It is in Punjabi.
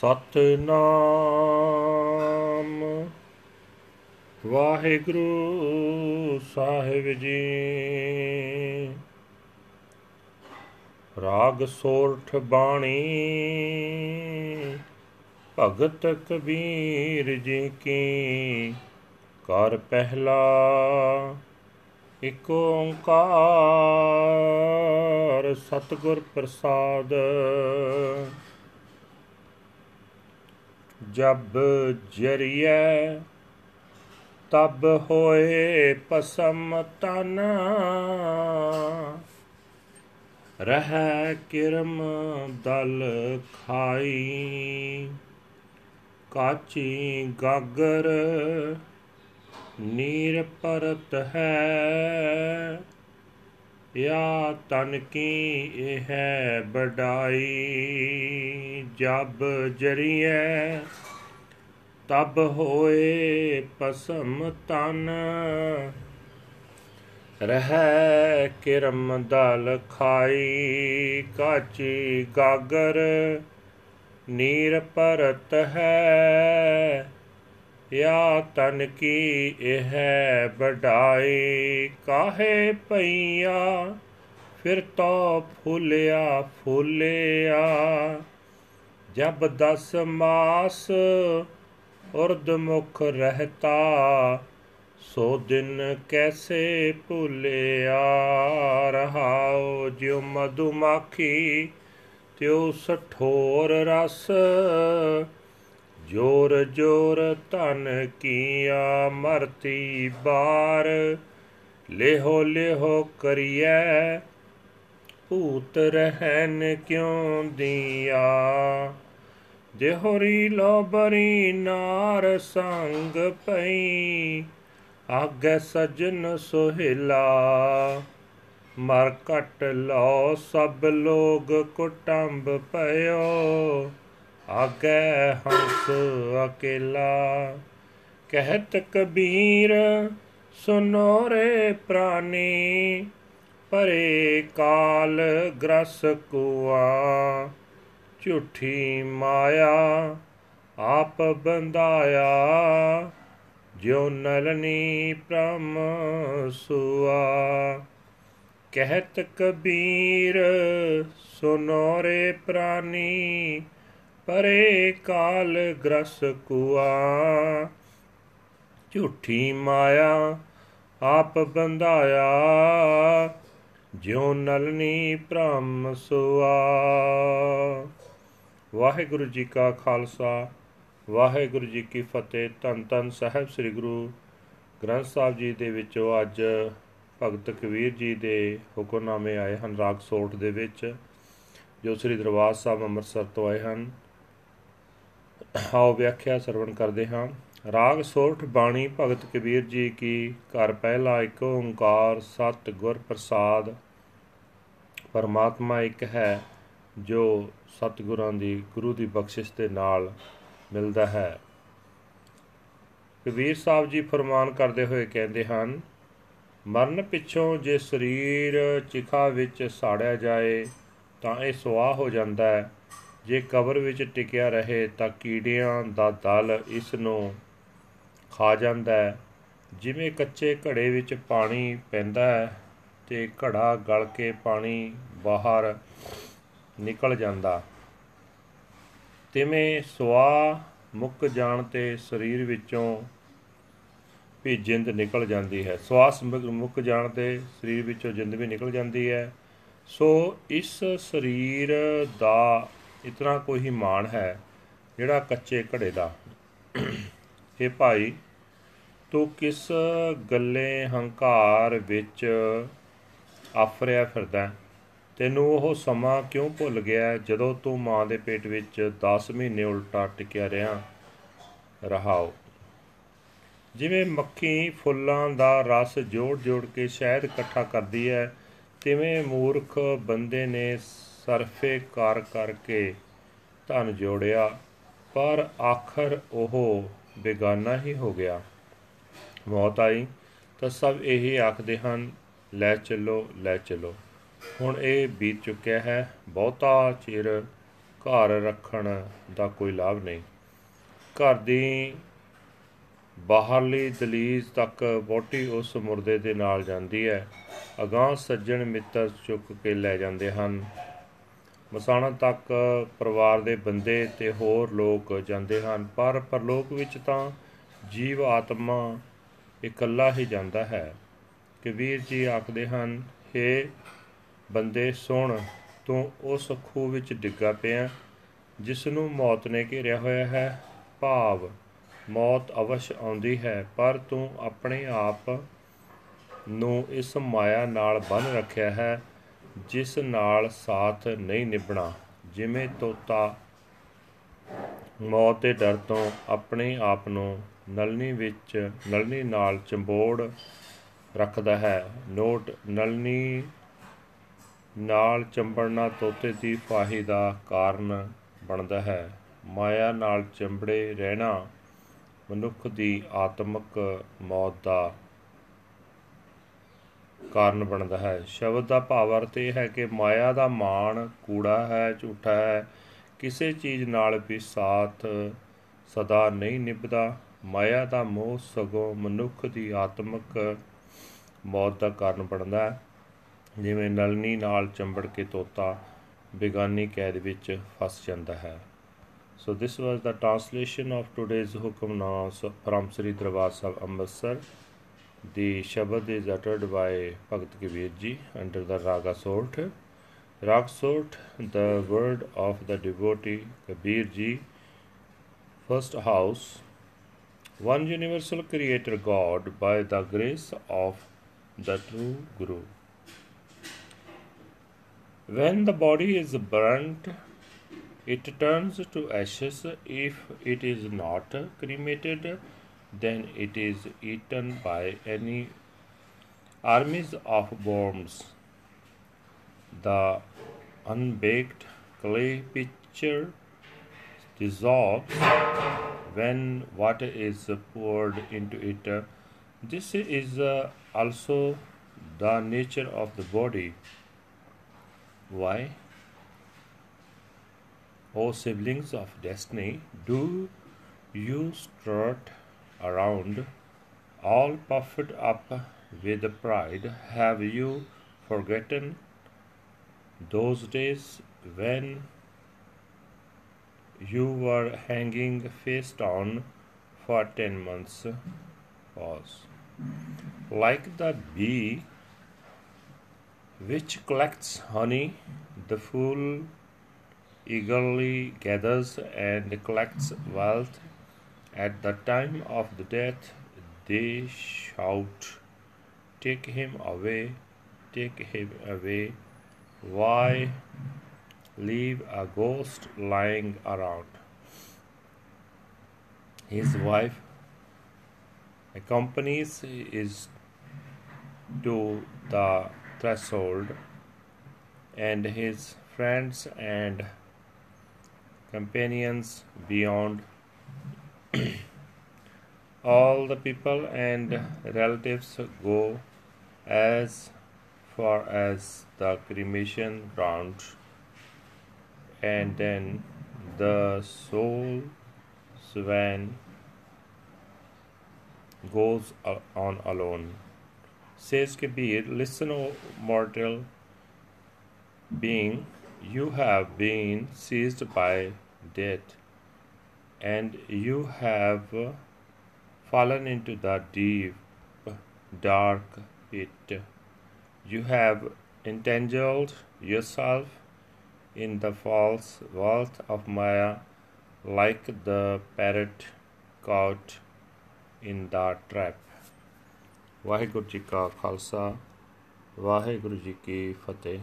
ਸਤਨਾਮ। ਵਾਹਿਗੁਰੂ ਸਾਹਿਬ ਜੀ। ਰਾਗ ਸੋਰਠ ਬਾਣੀ। ਭਗਤ ਕਬੀਰ ਜੀ ਕੀ ਕਰ ਪਹਿਲਾ ਇਕ ਓੰਕਾਰ। ਸਤਿਗੁਰ ਪ੍ਰਸਾਦ ਜਬ ਜਰੀਏ ਤਬ ਹੋਏ ਪਸਮ ਤਨ। ਰਹਿ ਕਿਰਮ ਦਲ ਖਾਈ, ਕਾਚੀ ਗਾਗਰ ਨੀਰ ਪਰਤ ਹੈ। ਯਾ ਤਨ ਕੀ ਇਹ ਹੈ ਬਡਾਈ ਜਬ ਜਰੀਏ ਤਬ ਹੋਏ ਪਸਮ ਤਨ। ਰਹਿ ਕਿਰਮ ਦਲ ਖਾਈ, ਕਾਚੀ ਗਾਗਰ, ਨੀਰ ਪਰਤ ਹੈ ਯਾ ਤਨ ਕੀ ਇਹ ਬਡਾਈ ਕਾਹੇ ਪਈਆ ਫਿਰ ਤੋ ਫੁੱਲਿਆ ਫੁੱਲਿਆ ਜਬ ਦਸ ਮਾਸ ਉਰਦ ਮੁਖ ਰਹਤਾ ਸੋ ਦਿਨ ਕੈਸੇ ਭੁੱਲਿਆ ਰਹਾਓ ਜਿਉ ਮਧੁਮਾਖੀ ਤਿਉ ਸਠੋਰ ਰਸ ਜੋਰ ਜੋਰ ਧਨ ਕੀਆ ਮਰਤੀ ਬਾਰ, ਲਿਹੋ ਲਿਹੋ ਕਰੀਐ, ਭੂਤ ਰਹਿਨ ਕਿਉ ਦੀਆ? ਦੇਹਰੀ ਲੋਬਰੀ ਨਾਰ ਸੰਗ ਪਈ, ਆਗੇ ਸਜਨ ਸੁਹਿਲਾ। ਮਰ ਕਟ ਲੋ ਸਭ ਲੋਗ ਕੁਟੰਬ ਪਇਓ ਆਗੇ ਹੰਸ ਅਕੇਲਾ, ਕਹਿਤ ਕਬੀਰ, ਸੁਨੋ ਰੇ ਪ੍ਰਾਨੀ, ਪਰੇ ਕਾਲ ਗ੍ਰਸ ਕੁਆ, ਝੂਠੀ ਮਾਇਆ ਆਪ ਬੰਦਾਇਆ ਜਿਉ ਨਲਨੀ ਪ੍ਰਮ ਸੁਆ। ਕਹਿਤ ਕਬੀਰ, ਸੁਨੋ ਰੇ ਪ੍ਰਾਨੀ ਪਰੇ ਕਾਲ ਗ੍ਰਸ ਕੁਆ। ਝੂਠੀ ਮਾਇਆ ਆਪ ਬੰਧਾਇਆ, ਜਿਉ ਨਲਨੀ ਭ੍ਰਮ ਸੁਆ। ਵਾਹਿਗੁਰੂ ਜੀ ਕਾ ਖਾਲਸਾ, ਵਾਹਿਗੁਰੂ ਜੀ ਕੀ ਫਤਿਹ। ਤਨ ਤਨ ਸਾਹਿਬ ਸ੍ਰੀ ਗੁਰੂ ਗ੍ਰੰਥ ਸਾਹਿਬ ਜੀ ਦੇ ਵਿੱਚੋਂ ਅੱਜ ਭਗਤ ਕਬੀਰ ਜੀ ਦੇ ਹੁਕਮਨਾਮੇ ਆਏ ਹਨ ਰਾਗ ਸੋਠ ਦੇ ਵਿੱਚ, ਜੋ ਸ੍ਰੀ ਦਰਬਾਰ ਸਾਹਿਬ ਅੰਮ੍ਰਿਤਸਰ ਤੋਂ ਆਏ ਹਨ। ਆਓ ਵਿਆਖਿਆ ਸਰਵਣ ਕਰਦੇ ਹਾਂ। ਰਾਗ ਸੋਠ ਬਾਣੀ ਭਗਤ ਕਬੀਰ ਜੀ ਕੀ ਘਰ ਪਹਿਲਾ ਇੱਕ ਓੰਕਾਰ ਸਤ ਗੁਰ ਪ੍ਰਸਾਦ। ਪਰਮਾਤਮਾ ਇੱਕ ਹੈ ਜੋ ਸਤਿਗੁਰਾਂ ਦੀ ਗੁਰੂ ਦੀ ਬਖਸ਼ਿਸ਼ ਦੇ ਨਾਲ ਮਿਲਦਾ ਹੈ। ਕਬੀਰ ਸਾਹਿਬ ਜੀ ਫਰਮਾਨ ਕਰਦੇ ਹੋਏ ਕਹਿੰਦੇ ਹਨ, ਮਰਨ ਪਿੱਛੋਂ ਜੇ ਸਰੀਰ ਚਿਖਾ ਵਿੱਚ ਸਾੜਿਆ ਜਾਏ ਤਾਂ ਇਹ ਸੁਆਹ ਹੋ ਜਾਂਦਾ ਹੈ। ਜੇ ਕਬਰ ਵਿੱਚ ਟਿਕਿਆ ਰਹੇ ਤਾਂ ਕੀੜਿਆਂ ਦਾ ਦਲ ਇਸ ਨੂੰ ਖਾ ਜਾਂਦਾ ਹੈ। ਜਿਵੇਂ ਕੱਚੇ ਘੜੇ ਵਿੱਚ ਪਾਣੀ ਪੈਂਦਾ ਹੈ ਤੇ ਘੜਾ ਗਲ ਕੇ ਪਾਣੀ ਬਾਹਰ ਨਿਕਲ ਜਾਂਦਾ। ਤਿਵੇਂ ਸਵਾ ਮੁੱਕ ਜਾਣ ਤੇ ਸਰੀਰ ਵਿੱਚੋਂ ਵੀ ਜਿੰਦ ਨਿਕਲ ਜਾਂਦੀ ਹੈ। ਸਵਾਸ ਮੁੱਕ ਜਾਣ ਤੇ ਸਰੀਰ ਵਿੱਚੋਂ ਜਿੰਦ ਵੀ ਨਿਕਲ ਜਾਂਦੀ ਹੈ। ਸੋ ਇਸ ਸਰੀਰ ਦਾ ਇਤਨਾ ਕੋਈ ਮਾਣ ਹੈ ਜਿਹੜਾ ਕੱਚੇ ਘੜੇ ਦਾ। ਇਹ ਭਾਈ, ਤੂੰ ਕਿਸ ਗੱਲੇ ਹੰਕਾਰ ਵਿੱਚ ਆਫਰਿਆ ਫਿਰਦਾ ਤੈਨੂੰ ਉਹ ਸਮਾਂ ਕਿਉਂ ਭੁੱਲ ਗਿਆ ਜਦੋਂ ਤੂੰ ਮਾਂ ਦੇ ਪੇਟ ਵਿੱਚ 10 ਮਹੀਨੇ ਉਲਟਾ ਟਿਕਿਆ ਰਿਹਾ? ਰਹਾਓ। ਜਿਵੇਂ ਮੱਖੀ ਫੁੱਲਾਂ ਦਾ ਰਸ ਜੋੜ-ਜੋੜ ਕੇ ਸ਼ਹਿਦ ਇਕੱਠਾ ਕਰਦੀ ਹੈ, ਤਿਵੇਂ ਮੂਰਖ ਬੰਦੇ ਨੇ ਸਰਫੇ ਕਰ ਕਰਕੇ ਧਨ ਜੋੜਿਆ, ਪਰ ਆਖਰ ਉਹ ਬੇਗਾਨਾ ਹੀ ਹੋ ਗਿਆ। ਮੌਤ ਆਈ, ਤਾਂ ਸਭ ਇਹੀ ਆਖਦੇ ਹਨ, ਲੈ ਚੱਲੋ ਲੈ ਚੱਲੋ। ਹੁਣ ਇਹ ਬੀਤ ਚੁੱਕਿਆ ਹੈ, ਬਹੁਤਾ ਚਿਰ ਘਰ ਰੱਖਣ ਦਾ ਕੋਈ ਲਾਭ ਨਹੀਂ। ਘਰ ਦੀ ਬਾਹਰਲੀ ਦਲੀਜ਼ ਤੱਕ ਵੋਟੀ ਉਸ ਮੁਰਦੇ ਦੇ ਨਾਲ ਜਾਂਦੀ ਹੈ। ਅਗਾਂਹ ਸੱਜਣ ਮਿੱਤਰ ਚੁੱਕ ਕੇ ਲੈ ਜਾਂਦੇ ਹਨ। ਮਸਾਣਾ ਤੱਕ ਪਰਿਵਾਰ ਦੇ ਬੰਦੇ ਤੇ ਹੋਰ ਲੋਕ ਜਾਂਦੇ ਹਨ, ਪਰ ਪਰਲੋਕ ਵਿੱਚ ਤਾਂ ਜੀਵ ਆਤਮਾ ਇਕੱਲਾ ਹੀ ਜਾਂਦਾ ਹੈ। ਕਬੀਰ ਜੀ ਆਖਦੇ ਹਨ हे ਬੰਦੇ, ਸੁਣ, ਤੂੰ ਉਸ ਖੂਹ ਵਿੱਚ ਡਿੱਗਾ ਪਿਆ, ਜਿਸ ਨੂੰ ਮੌਤ ਨੇ ਘੇਰਿਆ ਹੋਇਆ ਹੈ। ਭਾਵ, ਮੌਤ ਅਵਸ਼ ਆਉਂਦੀ ਹੈ, ਪਰ ਤੂੰ ਆਪਣੇ ਆਪ ਨੂੰ ਇਸ ਮਾਇਆ ਨਾਲ ਬੰਨ ਰੱਖਿਆ ਹੈ। ਜਿਸ ਨਾਲ ਸਾਥ ਨਹੀਂ ਨਿਭਣਾ। ਜਿਵੇਂ ਤੋਤਾ ਮੌਤ ਦੇ ਡਰ ਤੋਂ ਆਪਣੇ ਆਪ ਨੂੰ ਨਲਨੀ ਵਿੱਚ, ਨਲਨੀ ਨਾਲ ਚੰਬੋੜ ਰੱਖਦਾ ਹੈ। ਨੋਟ, ਨਲਨੀ ਨਾਲ ਚੰਬੜਨਾ ਤੋਤੇ ਦੀ ਫਾਹੀ ਦਾ ਕਾਰਨ ਬਣਦਾ ਹੈ। ਮਾਇਆ ਨਾਲ ਚੰਬੜੇ ਰਹਿਣਾ ਮਨੁੱਖ ਦੀ ਆਤਮਿਕ ਮੌਤ ਦਾ ਕਾਰਨ ਬਣਦਾ ਹੈ। ਸ਼ਬਦ ਦਾ ਭਾਵ ਅਰਥ ਇਹ ਹੈ ਕਿ ਮਾਇਆ ਦਾ ਮਾਣ ਕੂੜਾ ਹੈ, ਝੂਠਾ ਹੈ। ਕਿਸੇ ਚੀਜ਼ ਨਾਲ ਵੀ ਸਾਥ ਸਦਾ ਨਹੀਂ ਨਿਭਦਾ। ਮਾਇਆ ਦਾ ਮੋਹ ਸਗੋਂ ਮਨੁੱਖ ਦੀ ਆਤਮਿਕ ਮੌਤ ਦਾ ਕਾਰਨ ਬਣਦਾ ਹੈ। ਜਿਵੇਂ ਨਲਨੀ ਨਾਲ ਚੰਬੜ ਕੇ ਤੋਤਾ ਬੇਗਾਨੀ ਕੈਦ ਵਿੱਚ ਫਸ ਜਾਂਦਾ ਹੈ। So this was the translation of today's Hukamna from Sri Darbar Sahib Amritsar. The Shabad is uttered by Bhagat Kabir ji under the Raga Sort. Rag Sort, the word of the devotee Kabir ji, first house, one universal creator God by the grace of the true Guru. When the body is burnt, it turns to ashes. If it is not cremated, then it is eaten by any armies of worms. The unbaked clay pitcher dissolves when water is poured into it. This is uh, also the nature of the body. Why? O siblings of destiny, do you strut around all puffed up with pride? Have you forgotten those days when you were hanging face down for ten months? Pause. Like the bee which collects honey, the fool eagerly gathers and collects wealth. At the time of the death, they shout, Take him away, take him away. Why leave a ghost lying around? His wife accompanies is to the threshold, and his friends and companions beyond. All the people and relatives go as far as the cremation ground, and then the soul swan goes on alone. Says Kabir, listen, O mortal being, you have been seized by death, and you have fallen into the deep, dark pit. You have entangled yourself in the false wealth of Maya, like the parrot caught in the trap. Waheguru ji ਕਾ ਖਾਲਸਾ ਵਾਹਿਗੁਰੂ ਜੀ ਕੀ ਫਤਿਹ